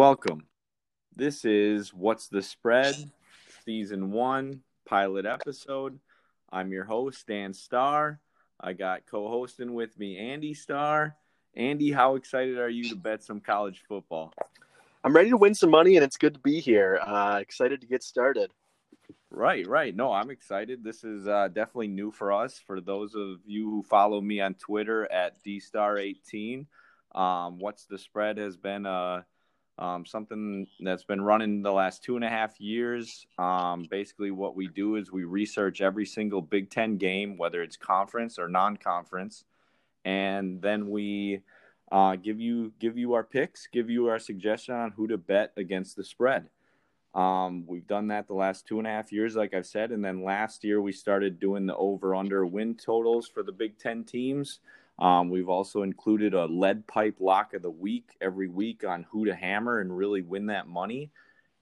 Welcome. This is What's the Spread, Season 1, pilot episode. I'm your host, Dan Starr. I got co hosting with me, Andy Starr. Andy, how excited are you to bet some college football? I'm ready to win some money, and it's good to be here. Uh, excited to get started. Right, right. No, I'm excited. This is uh, definitely new for us. For those of you who follow me on Twitter at dstar18, um, what's the spread has been uh, um, something that's been running the last two and a half years. Um, basically, what we do is we research every single Big Ten game, whether it's conference or non-conference, and then we uh, give you give you our picks, give you our suggestion on who to bet against the spread. Um, we've done that the last two and a half years, like I've said, and then last year we started doing the over/under win totals for the Big Ten teams. Um, we've also included a lead pipe lock of the week every week on who to hammer and really win that money.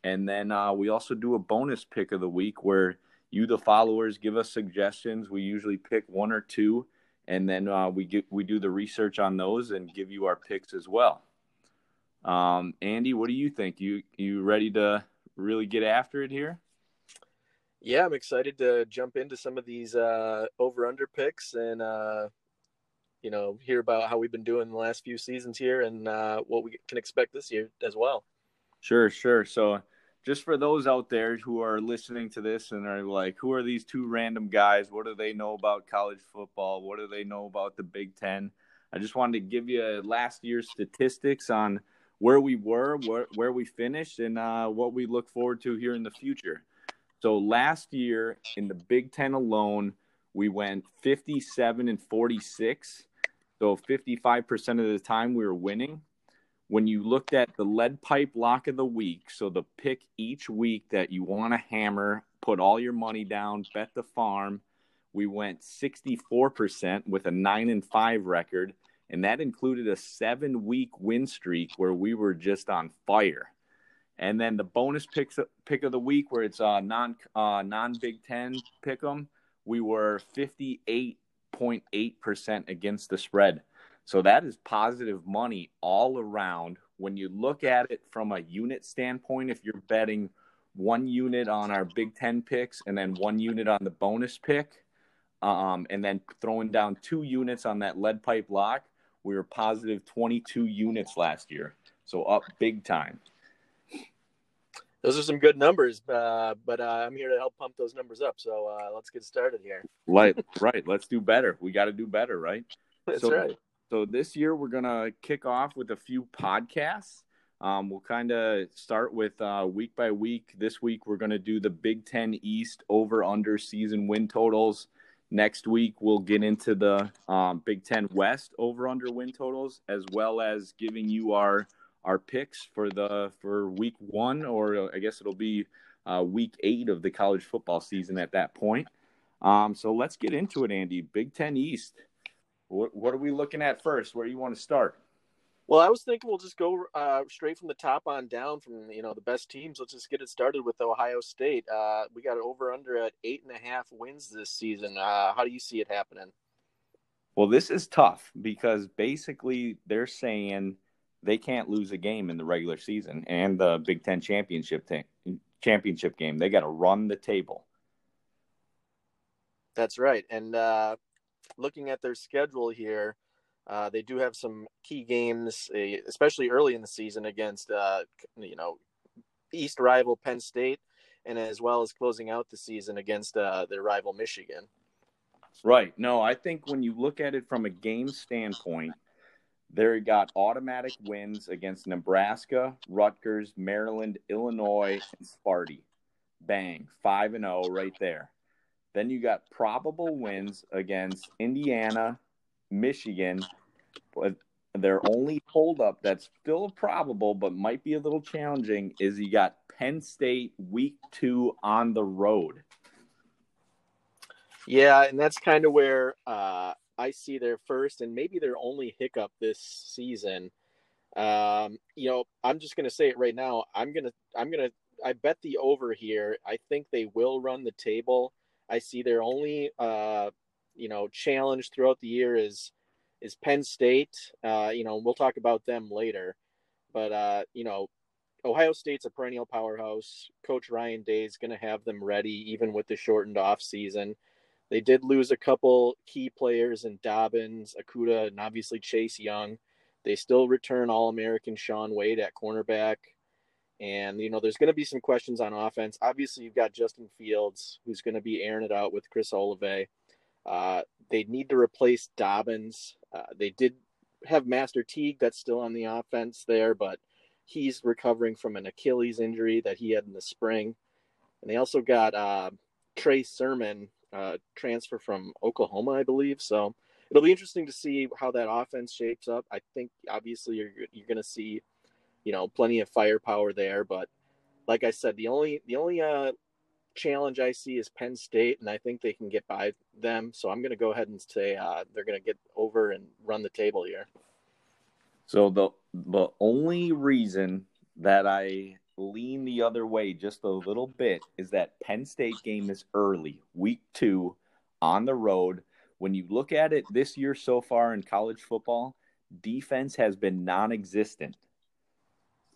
And then uh, we also do a bonus pick of the week where you, the followers, give us suggestions. We usually pick one or two, and then uh, we get we do the research on those and give you our picks as well. Um, Andy, what do you think? You you ready to really get after it here? Yeah, I'm excited to jump into some of these uh, over under picks and uh, you know hear about how we've been doing the last few seasons here and uh, what we can expect this year as well. Sure, sure. So just for those out there who are listening to this and are like, who are these two random guys? What do they know about college football? What do they know about the Big Ten? I just wanted to give you last year's statistics on where we were, where, where we finished, and uh, what we look forward to here in the future. So last year in the Big Ten alone, we went 57 and 46. So 55% of the time we were winning. When you looked at the lead pipe lock of the week, so the pick each week that you want to hammer, put all your money down, bet the farm, we went 64% with a 9 and 5 record, and that included a 7 week win streak where we were just on fire. And then the bonus picks pick of the week where it's uh non uh non Big 10 pick 'em, we were 58 0.8% against the spread. So that is positive money all around. When you look at it from a unit standpoint, if you're betting one unit on our Big Ten picks and then one unit on the bonus pick, um, and then throwing down two units on that lead pipe lock, we were positive 22 units last year. So up big time those are some good numbers, uh, but uh, I'm here to help pump those numbers up. So uh, let's get started here. right, right. Let's do better. We got to do better, right? That's so, right. So this year we're gonna kick off with a few podcasts. Um, we'll kind of start with uh, week by week. This week we're gonna do the Big Ten East over under season win totals. Next week we'll get into the um, Big Ten West over under win totals, as well as giving you our our picks for the for week one, or I guess it'll be uh, week eight of the college football season at that point. Um, so let's get into it, Andy. Big Ten East. What, what are we looking at first? Where do you want to start? Well, I was thinking we'll just go uh, straight from the top on down from you know the best teams. Let's just get it started with Ohio State. Uh, we got over under at eight and a half wins this season. Uh, how do you see it happening? Well, this is tough because basically they're saying they can't lose a game in the regular season and the Big Ten championship t- championship game. They got to run the table. That's right. And uh, looking at their schedule here, uh, they do have some key games, especially early in the season against uh, you know East rival Penn State, and as well as closing out the season against uh, their rival Michigan. Right. No, I think when you look at it from a game standpoint they got automatic wins against Nebraska, Rutgers, Maryland, Illinois, and Sparty. Bang, 5 and 0 right there. Then you got probable wins against Indiana, Michigan, but their only holdup that's still probable but might be a little challenging is you got Penn State week two on the road. Yeah, and that's kind of where uh, I see their first and maybe their only hiccup this season. Um, you know, I'm just gonna say it right now. I'm gonna I'm gonna I bet the over here. I think they will run the table. I see their only uh, you know challenge throughout the year is is Penn State. Uh, you know, we'll talk about them later. But uh, you know, Ohio State's a perennial powerhouse. Coach Ryan Day is going to have them ready, even with the shortened off season. They did lose a couple key players in Dobbins, Okudah, and obviously Chase Young. They still return All American Shaun Wade at cornerback. And, you know, there's going to be some questions on offense. Obviously, you've got Justin Fields, who's going to be airing it out with Chris Olave. Uh, they need to replace Dobbins. Uh, they did have Master Teague that's still on the offense there, but he's recovering from an Achilles injury that he had in the spring. And they also got uh, Trey Sermon uh, transfer from Oklahoma, I believe. So it'll be interesting to see how that offense shapes up. I think obviously you're you're going to see, you know, plenty of firepower there. But like I said, the only the only uh, challenge I see is Penn State, and I think they can get by them. So I'm going to go ahead and say uh, they're going to get over and run the table here. So the the only reason that I lean the other way just a little bit is that Penn State game is early, week two, on the road. When you look at it this year so far in college football, defense has been non existent.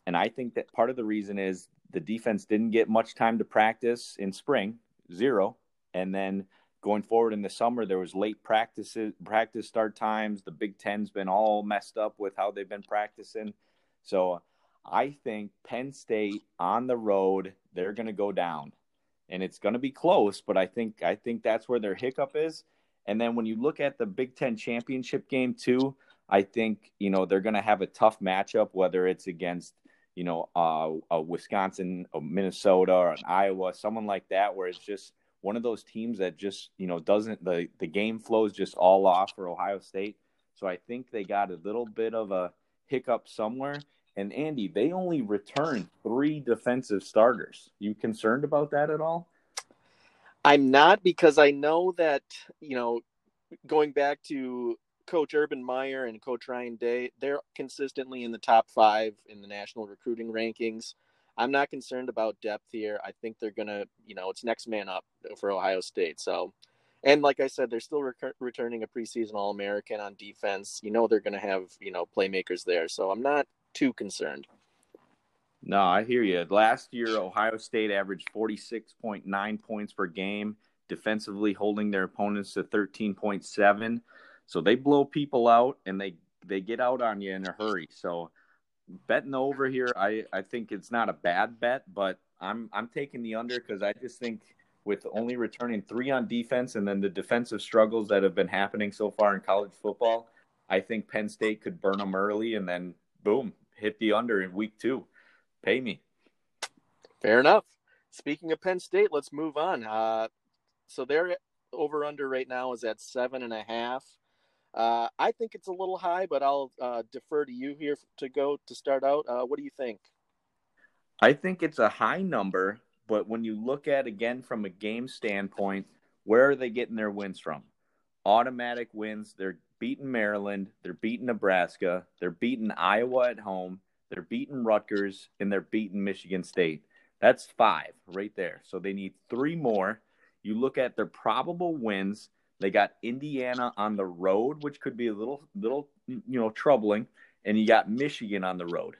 And I think that part of the reason is the defense didn't get much time to practice in spring, zero. And then going forward in the summer, there was late practices, practice start times. The Big Ten's been all messed up with how they've been practicing. So I think Penn State on the road, they're going to go down. And it's going to be close, but I think I think that's where their hiccup is. And then when you look at the Big 10 championship game too, I think, you know, they're going to have a tough matchup whether it's against, you know, uh, a Wisconsin, a Minnesota or an Iowa, someone like that where it's just one of those teams that just, you know, doesn't the the game flows just all off for Ohio State. So I think they got a little bit of a hiccup somewhere and Andy, they only returned three defensive starters. You concerned about that at all? I'm not because I know that, you know, going back to Coach Urban Meyer and Coach Ryan Day, they're consistently in the top five in the national recruiting rankings. I'm not concerned about depth here. I think they're going to, you know, it's next man up for Ohio State. So, and like I said, they're still returning a preseason All American on defense. You know, they're going to have, you know, playmakers there. So I'm not too concerned. No, I hear you. Last year, Ohio State averaged 46.9 points per game, defensively holding their opponents to 13.7. So they blow people out and they, they get out on you in a hurry. So betting over here, I, I think it's not a bad bet, but I'm I'm taking the under because I just think with only returning three on defense and then the defensive struggles that have been happening so far in college football, I think Penn State could burn them early and then boom, hit the under in week two. Pay me. Fair enough. Speaking of Penn State, let's move on. Uh, so their over under right now is at seven and a half. Uh, I think it's a little high, but I'll uh, defer to you here to go to start out. Uh, what do you think? I think it's a high number, but when you look at again from a game standpoint, where are they getting their wins from? Automatic wins. They're beating Maryland, they're beating Nebraska, they're beating Iowa at home, they're beating Rutgers, and they're beating Michigan State. That's five right there. So they need three more. You look at their probable wins. They got Indiana on the road, which could be a little, little, you know, troubling, and you got Michigan on the road.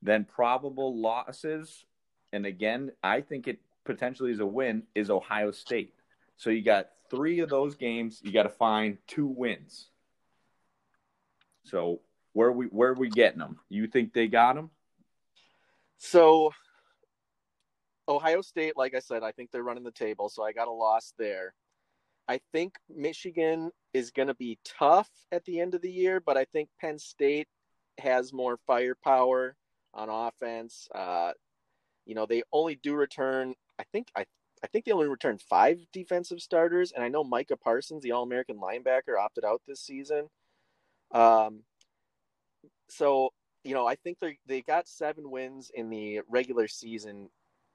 Then probable losses, and again, I think it potentially is a win. Is Ohio State. So you got three of those games, you got to find two wins. So where we where are we getting them? You think they got them? So Ohio State, like I said, I think they're running the table, so I got a loss there. I think Michigan is going to be tough at the end of the year, but I think Penn State has more firepower on offense. Uh, you know, they only do return. I think I I think they only returned five defensive starters, and I know Micah Parsons, the All American linebacker, opted out this season. Um, so you know, I think they they got seven wins in the regular season,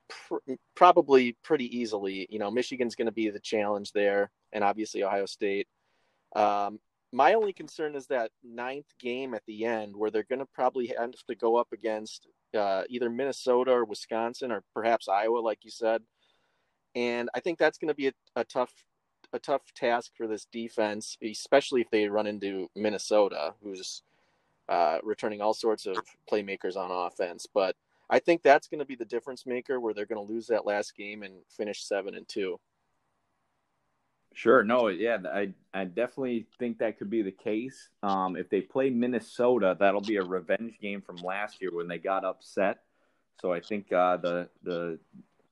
pr- probably pretty easily. You know, Michigan's going to be the challenge there, and obviously Ohio State. Um, my only concern is that ninth game at the end, where they're going to probably have to go up against uh, either Minnesota or Wisconsin or perhaps Iowa, like you said and I think that's going to be a, a tough a tough task for this defense, especially if they run into Minnesota, who's uh, returning all sorts of playmakers on offense. But I think that's going to be the difference maker where they're going to lose that last game and finish seven and two. Sure. No, yeah, I I definitely think that could be the case. Um, if they play Minnesota, that'll be a revenge game from last year when they got upset. So I think uh, the the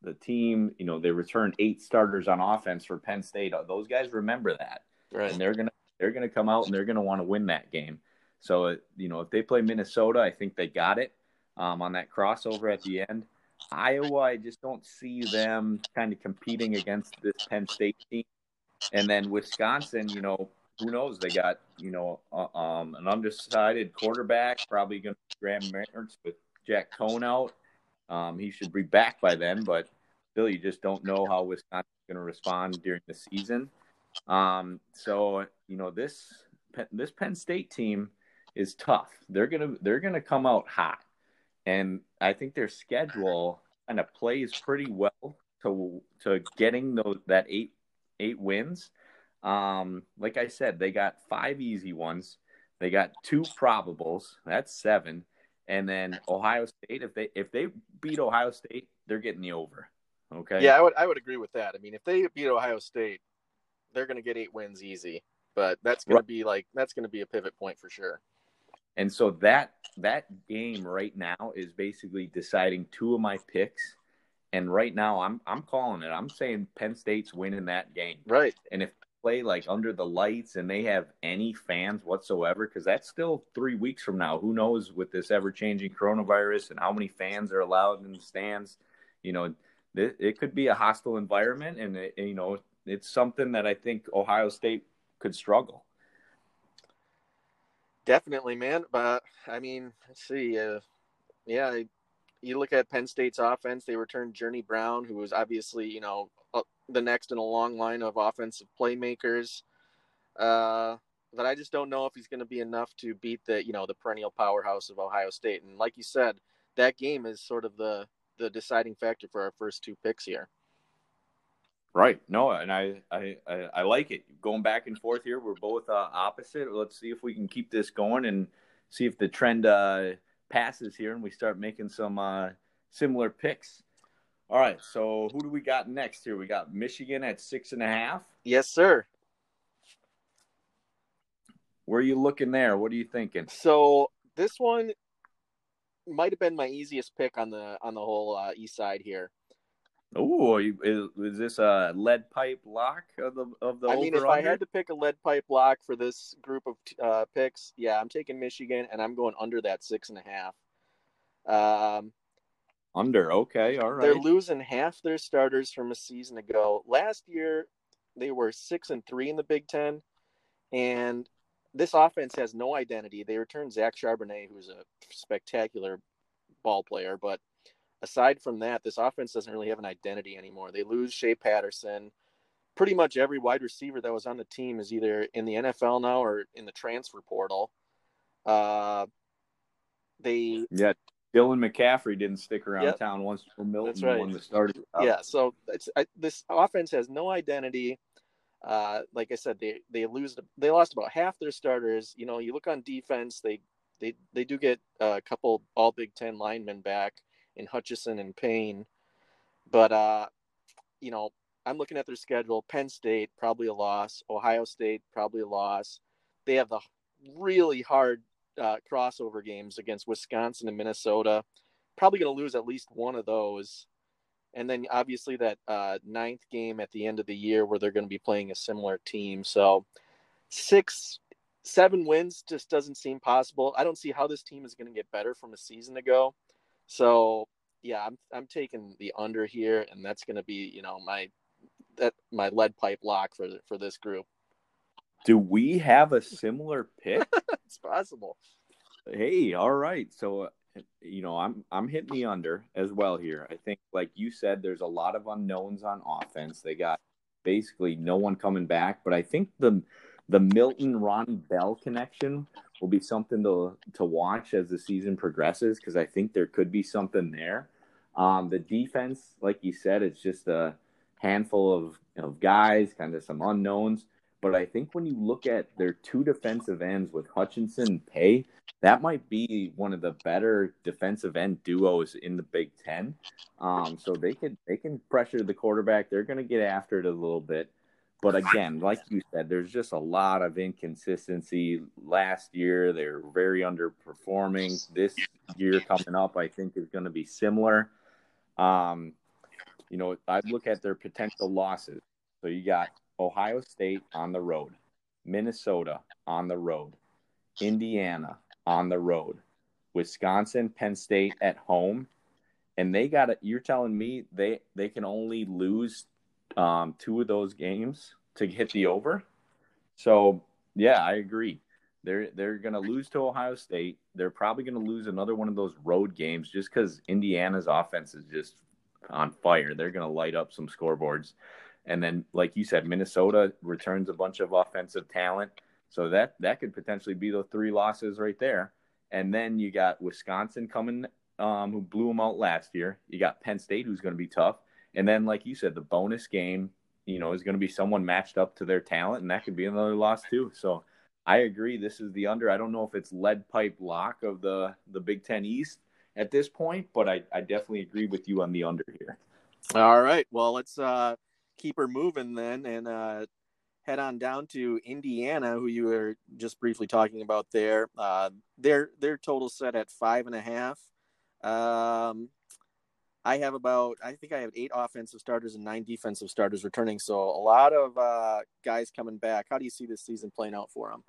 the team, you know, they returned eight starters on offense for Penn State. Those guys remember that, right? And they're gonna they're gonna come out and they're gonna want to win that game. So you know, if they play Minnesota, I think they got it um, on that crossover at the end. Iowa, I just don't see them kind of competing against this Penn State team. And then Wisconsin, you know, who knows? They got you know uh, um, an undecided quarterback, probably going to Graham Mertz with Jack Coan out. Um, he should be back by then, but still, you just don't know how Wisconsin's going to respond during the season. Um, so you know this this Penn State team is tough. They're gonna they're gonna come out hot, and I think their schedule kind of plays pretty well to to getting those that eight eight wins. Um, like I said, they got five easy ones. They got two probables. That's seven. And then Ohio State, if they if they beat Ohio State, they're getting the over. Okay. Yeah, I would I would agree with that. I mean, if they beat Ohio State, they're going to get eight wins easy. But that's going right. to be like that's going to be a pivot point for sure. And so that that game right now is basically deciding two of my picks and right now, I'm I'm calling it. I'm saying Penn State's winning that game. Right. And if play like under the lights and they have any fans whatsoever, because that's still three weeks from now. Who knows with this ever changing coronavirus and how many fans are allowed in the stands? You know, it, it could be a hostile environment, and it, you know, it's something that I think Ohio State could struggle. Definitely, man. But I mean, let's see. Uh, yeah, you look at Penn State's offense, they returned Journey Brown, who was obviously, you know, the next in a long line of offensive playmakers. Uh, but I just don't know if he's going to be enough to beat the, you know, the perennial powerhouse of Ohio State. And like you said, that game is sort of the the deciding factor for our first two picks here. Right. No, and I, I, I, I like it. Going back and forth here, we're both uh, opposite. Let's see if we can keep this going and see if the trend uh, passes here and we start making some uh, similar picks. All right, so who do we got next here? We got Michigan at six and a half. Yes, sir. Where are you looking there? What are you thinking? So this one might have been my easiest pick on the on the whole uh, east side here. Oh, is, is, this a lead pipe lock of the of the? I mean, if I had to pick a lead pipe lock for this group of uh, picks, yeah, I'm taking Michigan, and I'm going under that six and a half. Um, under, okay, all right. They're losing half their starters from a season ago. Last year, they were six and three in the Big Ten, and this offense has no identity. They returned Zach Charbonnet, who's a spectacular ball player, but aside from that, this offense doesn't really have an identity anymore. They lose Shea Patterson. Pretty much every wide receiver that was on the team is either in the NFL now or in the transfer portal. Uh, they yeah, Dylan McCaffrey didn't stick around yep. town once for Milton That's right. won the. Yeah, so I, this offense has no identity. Uh, like I said, they they lose they lost about half their starters. You know, you look on defense, they they they do get a couple All Big Ten linemen back in Hutchinson and Payne. But uh, you know, I'm looking at their schedule. Penn State probably a loss. Ohio State probably a loss. They have the really hard uh, crossover games against Wisconsin and Minnesota. Probably going to lose at least one of those. And then obviously that uh, ninth game at the end of the year where they're going to be playing a similar team. So six, seven wins just doesn't seem possible. I don't see how this team is going to get better from a season ago. So yeah, I'm I'm taking the under here, and that's going to be you know my that my lead pipe lock for for this group. Do we have a similar pick? It's possible. Hey, all right. So you know, I'm I'm hitting the under as well here. I think, like you said, there's a lot of unknowns on offense. They got basically no one coming back, but I think the the Milton Ron Bell connection will be something to to watch as the season progresses because I think there could be something there. Um, the defense, like you said, it's just a handful of of guys, kind of some unknowns. But I think when you look at their two defensive ends with Hutchinson and Paye, that might be one of the better defensive end duos in the Big Ten. Um, so they can they can pressure the quarterback. They're going to get after it a little bit. But again, like you said, there's just a lot of inconsistency. Last year, they were very underperforming. This year coming up, I think, is going to be similar. Um, you know, I look at their potential losses. So you got Ohio State on the road, Minnesota on the road, Indiana on the road, Wisconsin, Penn State at home, and they got it. You're telling me they they can only lose um, two of those games to hit the over? So yeah, I agree. They're they're to lose to Ohio State. They're probably to lose another one of those road games just because Indiana's offense is just on fire. They're to light up some scoreboards. And then, like you said, Minnesota returns a bunch of offensive talent. So that that could potentially be the three losses right there. And then you got Wisconsin coming, um, who blew them out last year. You got Penn State, who's going to be tough. And then, like you said, the bonus game, you know, is going to be someone matched up to their talent, and that could be another loss too. So I agree. This is the under. I don't know if it's lead pipe lock of the the Big Ten East at this point, but I, I definitely agree with you on the under here. All right. Well, let's uh, keep her moving then and uh, head on down to Indiana, who you were just briefly talking about there. Uh, their their total set at five and a half. Um, I have about I think I have eight offensive starters and nine defensive starters returning, so a lot of uh, guys coming back. How do you see this season playing out for them?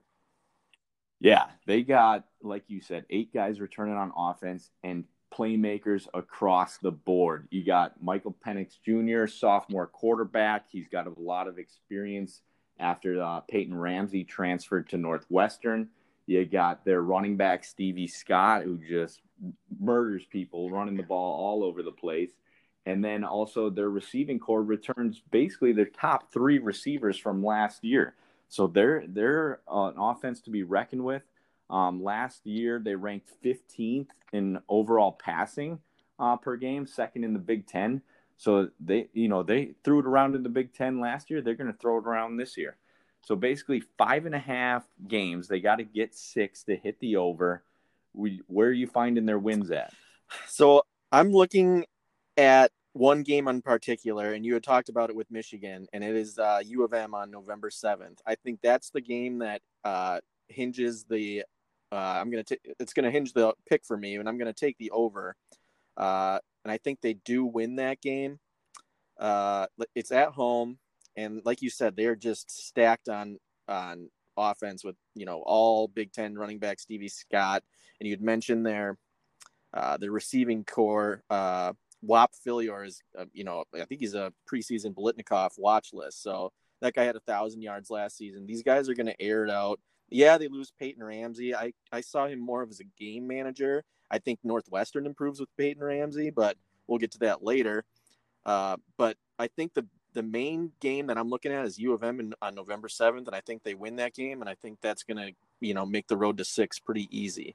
Yeah, they got like you said, eight guys returning on offense and playmakers across the board. You got Michael Penix Jr., sophomore quarterback. He's got a lot of experience after uh, Peyton Ramsey transferred to Northwestern. You got their running back Stevie Scott, who just murders people, running the ball all over the place. And then also their receiving core returns basically their top three receivers from last year. So they're they're uh, an offense to be reckoned with. Um, last year they ranked 15th in overall passing uh, per game, second in the Big Ten. So they you know they threw it around in the Big Ten last year. They're going to throw it around this year. So basically, five and a half games. They got to get six to hit the over. We, where are you finding their wins at? So I'm looking at one game in particular, and you had talked about it with Michigan, and it is uh, U of M on November 7th. I think that's the game that uh, hinges the. Uh, I'm gonna. T- it's gonna hinge the pick for me, and I'm gonna take the over. Uh, and I think they do win that game. Uh, it's at home and like you said, they're just stacked on on offense with you know all Big Ten running back Stevie Scott, and you'd mentioned their uh, the receiving core. Uh, Whop Philyor is, uh, you know, I think he's a preseason Biletnikoff watch list. So that guy had a thousand yards last season. These guys are going to air it out. Yeah, they lose Peyton Ramsey. I, I saw him more of as a game manager. I think Northwestern improves with Peyton Ramsey, but we'll get to that later. Uh, but I think the the main game that I'm looking at is U of M in, on November 7th, and I think they win that game, and I think that's going to, you know, make the road to six pretty easy.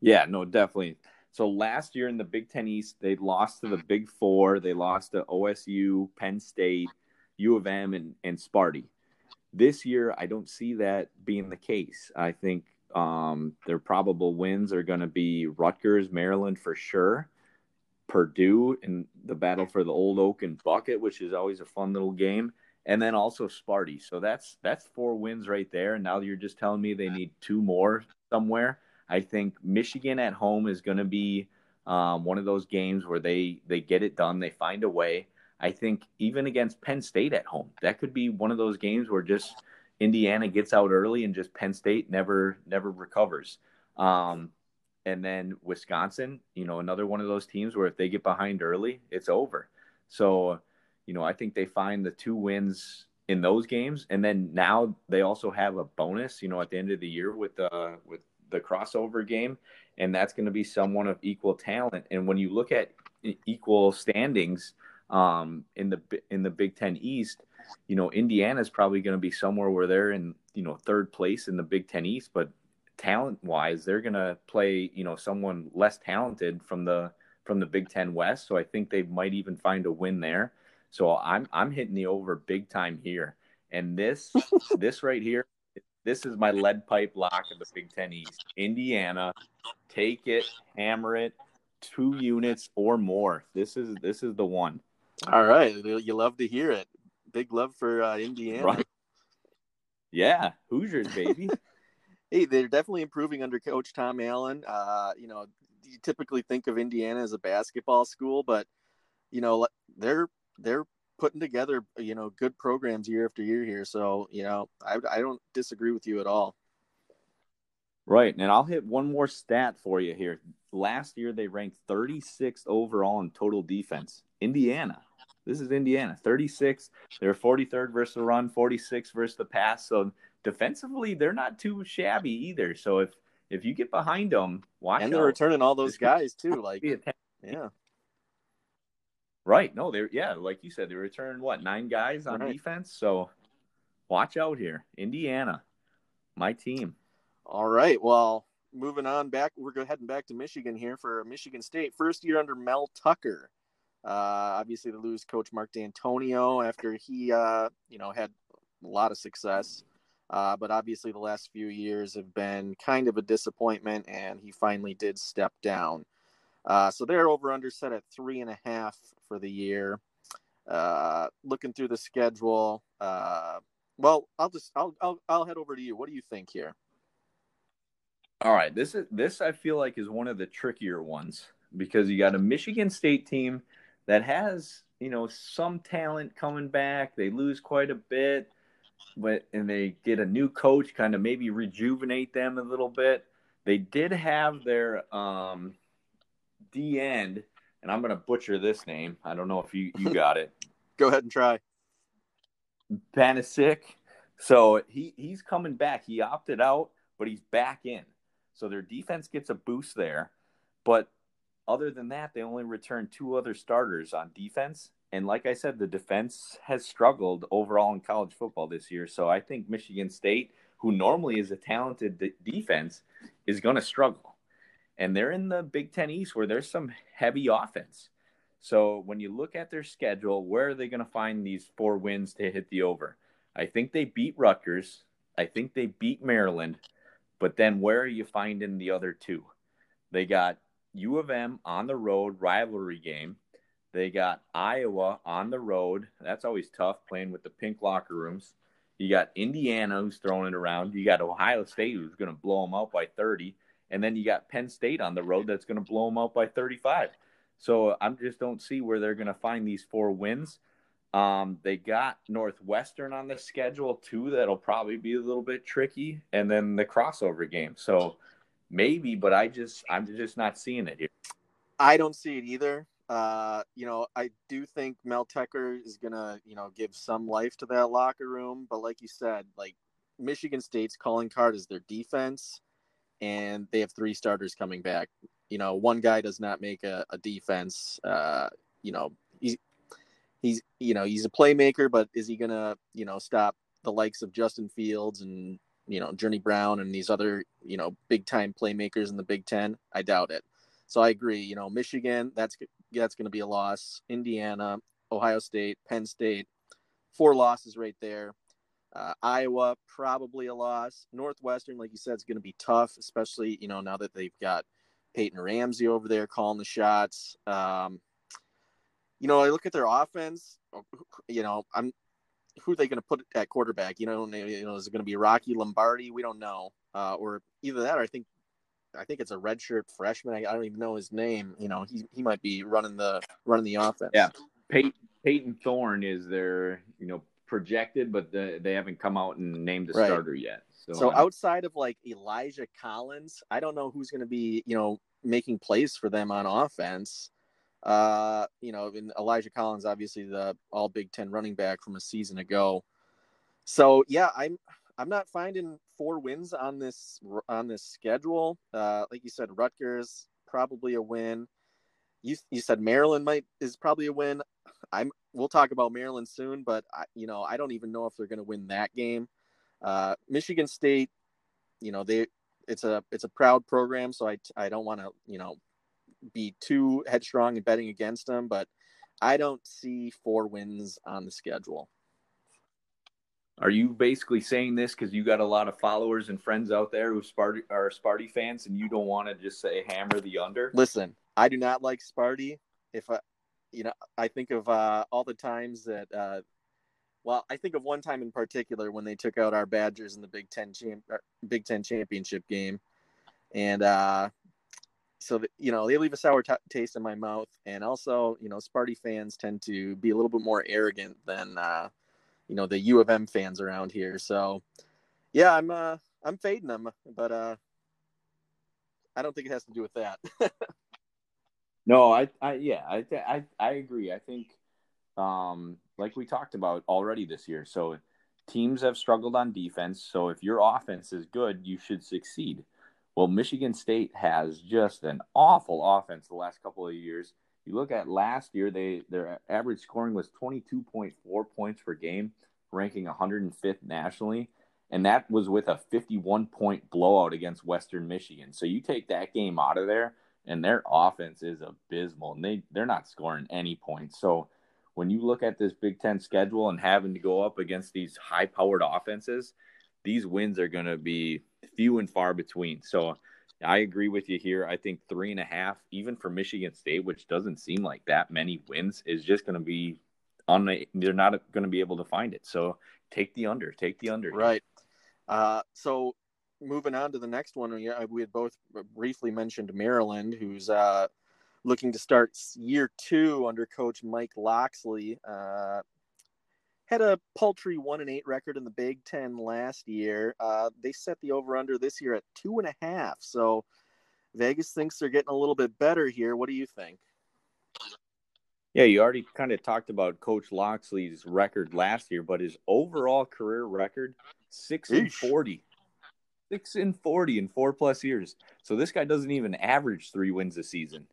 Yeah, no, definitely. So last year in the Big Ten East, they lost to the Big Four. They lost to OSU, Penn State, U of M, and, and Sparty. This year, I don't see that being the case. I think um, their probable wins are going to be Rutgers, Maryland for sure. Purdue in the battle for the Old Oaken Bucket, which is always a fun little game, and then also Sparty. So that's that's four wins right there. And now you're just telling me they need two more somewhere. I think Michigan at home is going to be um, one of those games where they they get it done. They find a way. I think even against Penn State at home, that could be one of those games where just Indiana gets out early and just Penn State never never recovers. Um, and then Wisconsin, you know, another one of those teams where if they get behind early, it's over. So, you know, I think they find the two wins in those games, and then now they also have a bonus, you know, at the end of the year with the with the crossover game, and that's going to be someone of equal talent. And when you look at equal standings um, in the in the Big Ten East, you know, Indiana is probably going to be somewhere where they're in you know third place in the Big Ten East, but talent wise, they're going to play, you know, someone less talented from the from the Big Ten West. So I think they might even find a win there. So I'm I'm hitting the over big time here. And this this right here, this is my lead pipe lock of the Big Ten East. Indiana, take it, hammer it, two units or more. This is this is the one. All right, you love to hear it. Big love for uh, Indiana. Right. Yeah, Hoosiers, baby. hey, they're definitely improving under Coach Tom Allen. Uh, you know, you typically think of Indiana as a basketball school, but you know they're they're putting together you know good programs year after year here. So you know I I don't disagree with you at all. Right, and I'll hit one more stat for you here. Last year they ranked 36th overall in total defense. Indiana. This is Indiana. 36. They're 43rd versus the run, 46 versus the pass. So defensively, they're not too shabby either. So if if you get behind them, watch. Out and they're out. returning all those guys too. Like, yeah. Right. No, they're yeah, like you said, they returned what nine guys on right. defense. So watch out here, Indiana, my team. All right. Well, moving on back, we're heading back to Michigan here for Michigan State, first year under Mel Tucker. Uh, obviously, they lose coach Mark Dantonio after he, uh, you know, had a lot of success. Uh, but obviously, the last few years have been kind of a disappointment, and he finally did step down. Uh, so they're over under set at three and a half for the year. Uh, looking through the schedule, uh, well, I'll just I'll, I'll I'll head over to you. What do you think here? All right, this is this I feel like is one of the trickier ones because you got a Michigan State team that has you know some talent coming back. They lose quite a bit but and they get a new coach, kind of maybe rejuvenate them a little bit. They did have their um, D end, and I'm going to butcher this name. I don't know if you you got it. Go ahead and try. Banisic. So he he's coming back. He opted out, but he's back in. So their defense gets a boost there. But other than that, they only returned two other starters on defense, and like I said, the defense has struggled overall in college football this year. So I think Michigan State, who normally is a talented de- defense, is going to struggle. And they're in the Big Ten East where there's some heavy offense. So when you look at their schedule, where are they going to find these four wins to hit the over? I think they beat Rutgers. I think they beat Maryland. But then where are you finding the other two? They got U of M on the road rivalry game they got Iowa on the road. That's always tough playing with the pink locker rooms. You got Indiana who's throwing it around. You got Ohio State who's going to blow them out by 30. And then you got Penn State on the road that's going to blow them out by 35. So I just don't see where they're going to find these four wins. Um, they got Northwestern on the schedule too. That'll probably be a little bit tricky. And then the crossover game. So maybe, but I just, I'm just not seeing it here. I don't see it either. Uh, you know, I do think Mel Tucker is gonna, you know, give some life to that locker room. But like you said, like Michigan State's calling card is their defense, and they have three starters coming back. You know, one guy does not make a, a defense. Uh, you know, he's he's you know he's a playmaker, but is he gonna you know stop the likes of Justin Fields and you know Journey Brown and these other you know big time playmakers in the Big Ten? I doubt it. So I agree. You know, Michigan, that's that's going to be a loss. Indiana, Ohio State, Penn State, four losses right there. Uh, Iowa, probably a loss. Northwestern, like you said, is going to be tough, especially you know now that they've got Peyton Ramsey over there calling the shots. Um, you know, I look at their offense. You know, I'm who are they going to put at quarterback? You know, you know, is it going to be Rocky Lombardi? We don't know, uh, or either that, or I think I think it's a redshirt freshman. I, I, don't even know his name. You know, he he might be running the running the offense. Yeah, Peyton, Payton Thorne is their you know projected, but the, they haven't come out and named the right. starter yet. So, so outside of like Elijah Collins, I don't know who's going to be you know making plays for them on offense. Uh, you know, and Elijah Collins, obviously the All Big Ten running back from a season ago. So yeah, I'm I'm not finding four wins on this on this schedule. Uh, like you said, Rutgers probably a win. You you said Maryland might is probably a win. I'm we'll talk about Maryland soon, but I, you know I don't even know if they're going to win that game. Uh, Michigan State, you know they it's a it's a proud program, so I I don't want to you know be too headstrong in betting against them, but I don't see four wins on the schedule. Are you basically saying this because you got a lot of followers and friends out there who Sparty, are Sparty fans, and you don't want to just say hammer the under? Listen, I do not like Sparty. If I, you know, I think of uh, all the times that, uh, well, I think of one time in particular when they took out our Badgers in the Big Ten champ, uh, Big Ten championship game, and uh, so that, you know they leave a sour t- taste in my mouth. And also, you know, Sparty fans tend to be a little bit more arrogant than uh, you know the U of M fans around here. So yeah, I'm uh I'm fading them, but uh I don't think it has to do with that. no, I I yeah, I I I agree. I think um like we talked about already this year. So teams have struggled on defense, so if your offense is good, you should succeed. Well, Michigan State has just an awful offense the last couple of years. You look at last year, they their average scoring was 22.4 points per game, ranking 105th nationally, and that was with a 51 point blowout against Western Michigan. So you take that game out of there, and their offense is abysmal, and they they're not scoring any points. So when you look at this Big Ten schedule and having to go up against these high powered offenses, these wins are going to be few and far between. So I agree with you here. I think three and a half, even for Michigan State, which doesn't seem like that many wins, is just going to be on. The, they're not going to be able to find it. So take the under. Take the under. Right. Uh, so moving on to the next one, we, we had both briefly mentioned Maryland, who's uh, looking to start year two under Coach Mike Locksley. Uh, had a paltry one and eight record in the Big Ten last year. Uh, they set the over under this year at two and a half. So Vegas thinks they're getting a little bit better here. What do you think? Yeah, you already kind of talked about Coach Locksley's record last year, but his overall career record six Eesh. and forty. Six and forty in four plus years. So this guy doesn't even average three wins a season.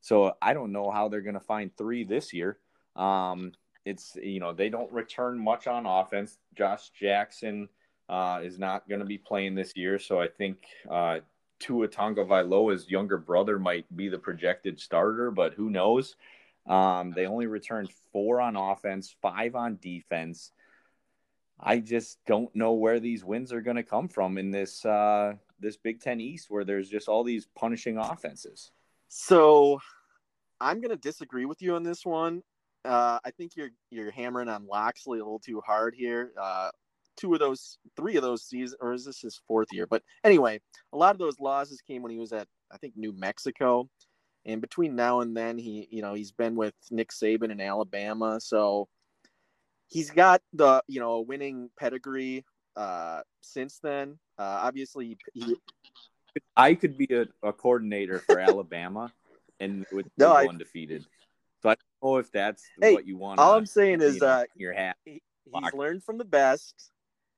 So I don't know how they're going to find three this year. Um, it's you know they don't return much on offense. Josh Jackson uh, is not going to be playing this year, so I think uh, Tua Tagovailoa's younger brother might be the projected starter, but who knows? Um, they only returned four on offense, five on defense. I just don't know where these wins are going to come from in this uh, this Big Ten East, where there's just all these punishing offenses. So, I'm going to disagree with you on this one. Uh, I think you're you're hammering on Locksley a little too hard here. Uh, two of those, three of those seasons, or is this his fourth year? But anyway, a lot of those losses came when he was at I think New Mexico, and between now and then, he you know he's been with Nick Saban in Alabama, so he's got the you know a winning pedigree uh, since then. Uh, obviously, he, I could be a, a coordinator for Alabama and would no, go I, undefeated. Know if that's hey, what you want. All I'm saying is, uh, your hat. He, he's learned from the best.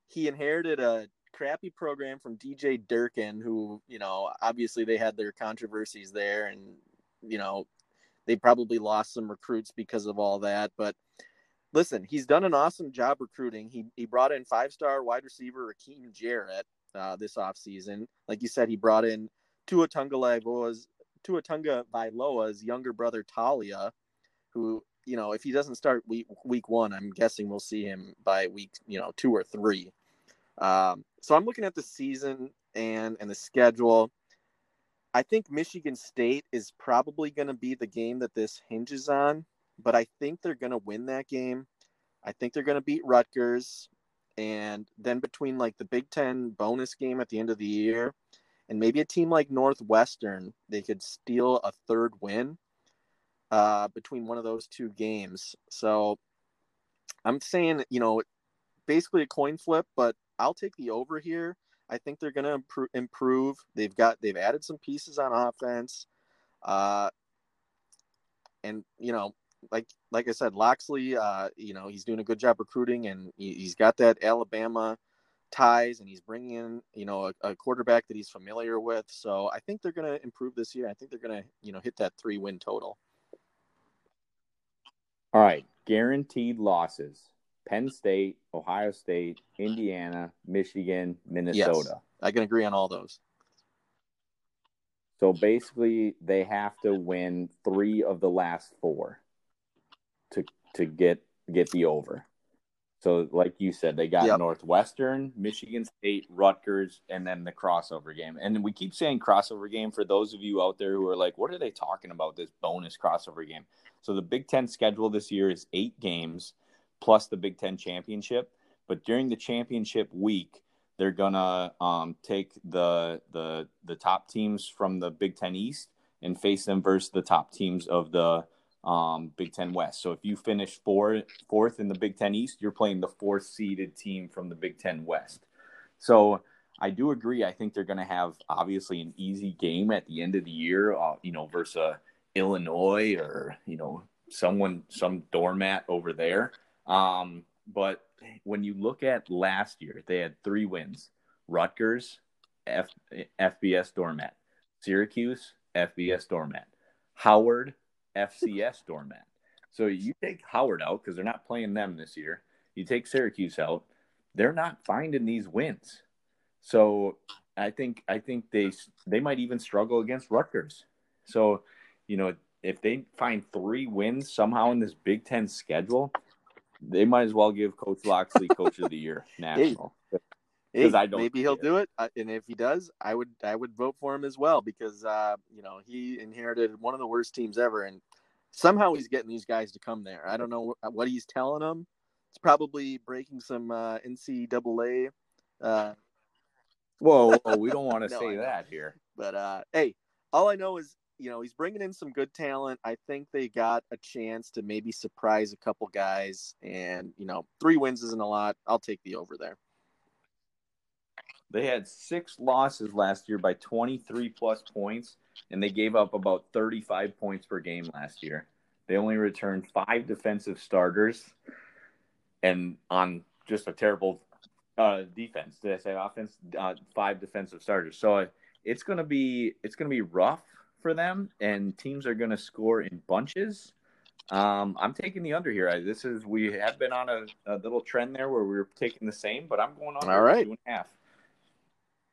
He inherited a crappy program from DJ Durkin, who you know obviously they had their controversies there, and you know they probably lost some recruits because of all that. But listen, he's done an awesome job recruiting. He he brought in five star wide receiver Rakim Jarrett uh, this offseason. Like you said, he brought in Tua Tagovailoa's Tua Tunga Vailoa's younger brother Taulia, who you know if he doesn't start week week one, I'm guessing we'll see him by week you know two or three. Um, so I'm looking at the season and and the schedule. I think Michigan State is probably going to be the game that this hinges on, but I think they're going to win that game. I think they're going to beat Rutgers, and then between like the Big Ten bonus game at the end of the year, and maybe a team like Northwestern, they could steal a third win uh, between one of those two games. So I'm saying, you know, basically a coin flip, but I'll take the over here. I think they're going to improve. They've got they've added some pieces on offense, uh, and you know, like like I said, Locksley, uh, you know, he's doing a good job recruiting, and he, has got that Alabama ties, and he's bringing in you know a, a quarterback that he's familiar with. So I think they're going to improve this year. I think they're going to you know hit that three win total. All right, guaranteed losses. Penn State, Ohio State, Indiana, Michigan, Minnesota. Yes, I can agree on all those. So basically, they have to win three of the last four. to to get get the over. So, like you said, they got yep. Northwestern, Michigan State, Rutgers, and then the crossover game. And we keep saying crossover game for those of you out there who are like, what are they talking about? This bonus crossover game. So, the Big Ten schedule this year is eight games plus the Big Ten championship. But during the championship week, they're gonna um, take the the the top teams from the Big Ten East and face them versus the top teams of the um, Big Ten West. So if you finish four, fourth in the Big Ten East, you're playing the fourth seeded team from the Big Ten West. So I do agree. I think they're going to have obviously an easy game at the end of the year, uh, you know, versus uh, Illinois or you know someone some doormat over there. Um, but when you look at last year, they had three wins: Rutgers, F, FBS doormat, Syracuse, FBS doormat, Howard, FCS doormat. So you take Howard out because they're not playing them this year. You take Syracuse out, they're not finding these wins. So I think I think they they might even struggle against Rutgers. So you know if they find three wins somehow in this Big Ten schedule, they might as well give Coach Locksley Coach of the Year national. Hey, I don't maybe he'll it. do it, and if he does, I would I would vote for him as well because uh, you know he inherited one of the worst teams ever, and somehow he's getting these guys to come there. I don't know what he's telling them. It's probably breaking some uh, NCAA. Uh... Whoa, whoa, we don't want to no, say that here. But uh, hey, all I know is you know he's bringing in some good talent. I think they got a chance to maybe surprise a couple guys, and you know three wins isn't a lot. I'll take the over there. They had six losses last year by 23 plus points, and they gave up about 35 points per game last year. They only returned five defensive starters, and on just a terrible uh, defense. Did I say offense? Uh, five defensive starters. So uh, it's gonna be it's gonna be rough for them, and teams are gonna score in bunches. Um, I'm taking the under here. This is we have been on a, a little trend there where we are taking the same, but I'm going on all right two and a half.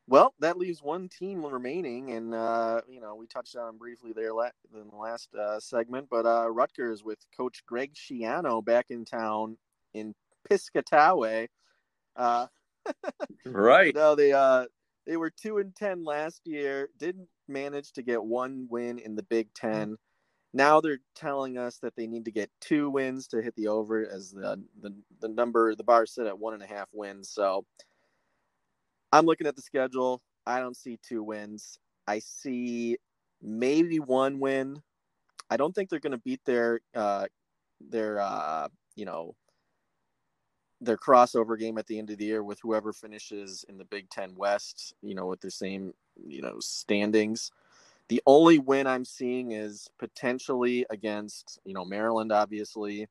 Well, that leaves one team remaining, and uh, you know we touched on briefly there la- in the last uh, segment, but uh, Rutgers with Coach Greg Schiano back in town in Piscataway. Uh, right. No, they uh, they were two and ten last year. Didn't manage to get one win in the Big Ten. Now they're telling us that they need to get two wins to hit the over, as the the, the number the bar set at one and a half wins. So I'm looking at the schedule. I don't see two wins. I see maybe one win. I don't think they're going to beat their uh, their uh, you know their crossover game at the end of the year with whoever finishes in the Big Ten West. You know, with the same you know standings. The only win I'm seeing is potentially against you know Maryland, obviously,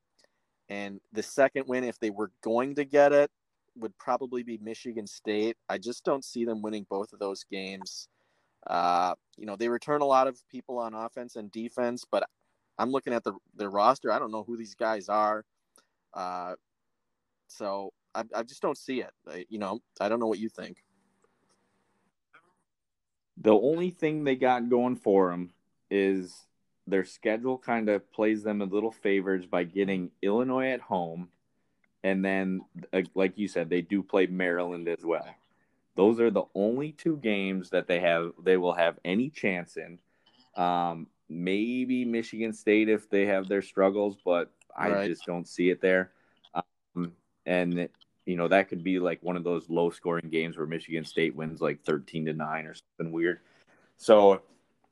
and the second win, if they were going to get it, would probably be Michigan State. I just don't see them winning both of those games. Uh, you know, they return a lot of people on offense and defense, but I'm looking at the their roster. I don't know who these guys are. Uh, so I, I just don't see it. I, you know, I don't know what you think. The only thing they got going for them is their schedule kind of plays them a little favors by getting Illinois at home and then like you said, they do play Maryland as well. Those are the only two games that they have they will have any chance in. Um, maybe Michigan State if they have their struggles, but I right. just don't see it there. Um, and you know that could be like one of those low scoring games where Michigan State wins like thirteen to nine or something weird. So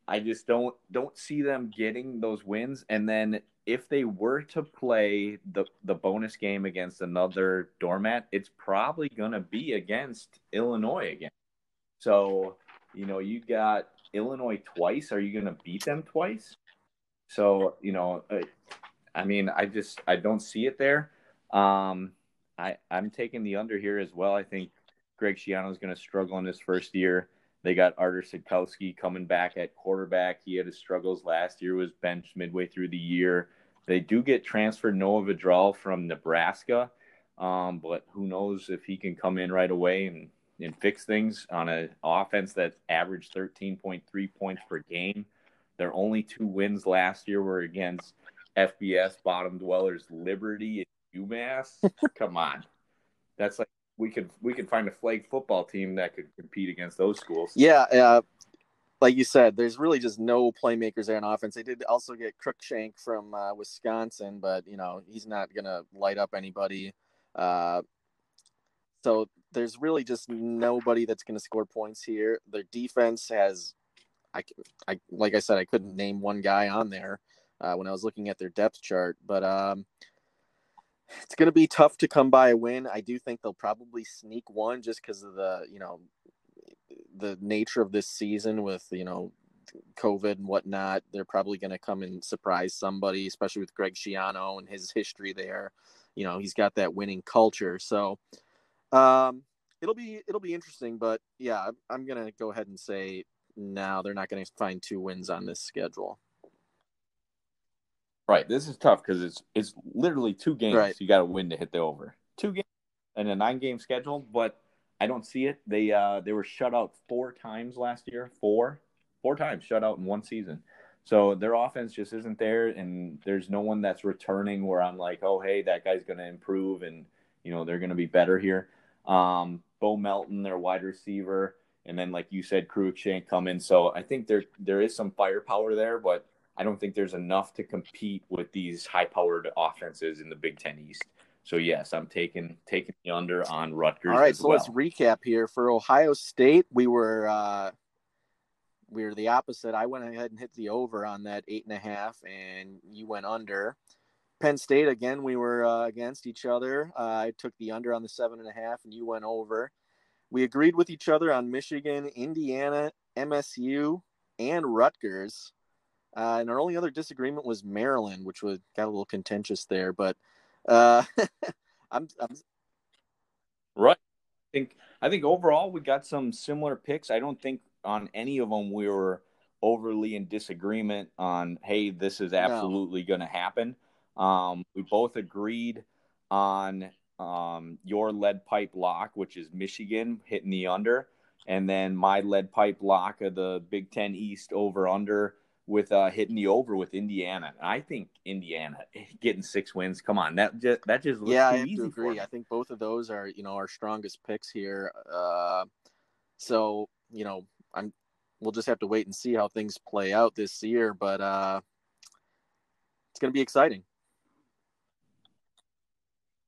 I just don't don't see them getting those wins. And then if they were to play the the bonus game against another doormat, it's probably going to be against Illinois again. So, you know, you got Illinois twice. Are you going to beat them twice? So, you know, uh, I mean, I just I don't see it there. Um, I I'm taking the under here as well. I think Greg Schiano is going to struggle in his first year. They got Artur Sitkowski coming back at quarterback. He had his struggles last year, was benched midway through the year. They do get transferred Noah Vedral from Nebraska, um, but who knows if he can come in right away and, and fix things on an offense that averaged 13.3 points per game. Their only two wins last year were against FBS bottom dwellers Liberty and UMass. Come on, that's like we could we could find a flag football team that could compete against those schools. Yeah, uh, like you said, there's really just no playmakers there on offense. They did also get Cruickshank from uh, Wisconsin, but you know he's not gonna light up anybody. Uh, so there's really just nobody that's gonna score points here. Their defense has, I, I like I said, I couldn't name one guy on there uh, when I was looking at their depth chart, but um, it's going to be tough to come by a win. I do think they'll probably sneak one just because of the you know the nature of this season with you know COVID and whatnot. They're probably going to come and surprise somebody, especially with Greg Schiano and his history there. You know, he's got that winning culture. So um, it'll be it'll be interesting. But yeah, I'm to go ahead and say now they're not to find two wins on this schedule. Right. This is tough because it's it's literally two games. Right. You got to win to hit the over. Two games and a nine game schedule, but I don't see it. They uh they were shut out four times last year. Four, four times shut out in one season. So their offense just isn't there, and there's no one that's returning where I'm like, oh hey, that guy's going to improve, and you know they're going to be better here. Um, Bo Melton, their wide receiver, and then like you said, Cruickshank come in. So I think there there is some firepower there, but I don't think there's enough to compete with these high-powered offenses in the Big Ten East. So yes, I'm taking taking the under on Rutgers. All right, so well. let's recap here for Ohio State. We were uh, we were the opposite. I went ahead and hit the over on that eight and a half, and you went under. Penn State again, we were uh, against each other. Uh, I took the under on the seven and a half, and you went over. We agreed with each other on Michigan, Indiana, MSU, and Rutgers. Uh, and our only other disagreement was Maryland, which was got a little contentious there. But uh, I'm, I'm right. I think I think overall we got some similar picks. I don't think on any of them we were overly in disagreement on hey this is absolutely no. going to happen. Um, we both agreed on um, your lead pipe lock, which is Michigan hitting the under, and then my lead pipe lock of the Big Ten East over under with uh, hitting the over with Indiana. I think Indiana getting six wins. Come on, that just that just yeah, I have to agree. I think both of those are you know our strongest picks here. Uh, so you know, I'm we'll just have to wait and see how things play out this year, but uh, it's going to be exciting.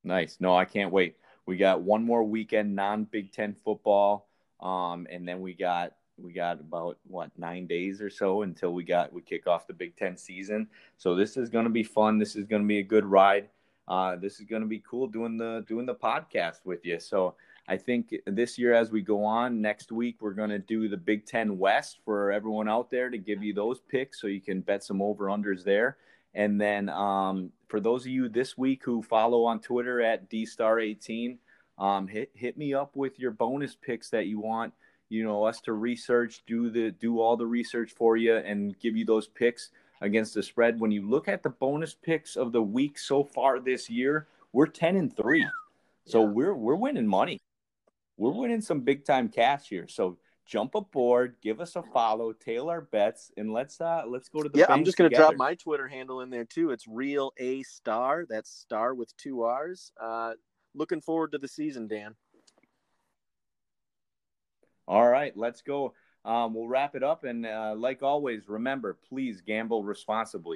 Nice. No, I can't wait. We got one more weekend non Big Ten football, um, and then we got we got about what nine days or so until we got we kick off the Big Ten season. So this is going to be fun. This is going to be a good ride. Uh, this is going to be cool doing the doing the podcast with you. So I think this year as we go on, next week we're going to do the Big Ten West for everyone out there to give you those picks so you can bet some over unders there. And then um, for those of you this week who follow on Twitter at dstar18, um, hit hit me up with your bonus picks that you want you know us to research do the do all the research for you and give you those picks against the spread. When you look at the bonus picks of the week so far this year we're 10 and 3 so yeah. we're we're winning money. We're winning some big time cash here. So jump aboard give us a follow tail our bets and let's uh let's go to the yeah i'm just gonna together. drop my twitter handle in there too. It's real a star. That's star with two r's. Uh looking forward to the season dan all right, let's go. Um, we'll wrap it up. And uh, like always, remember, please gamble responsibly.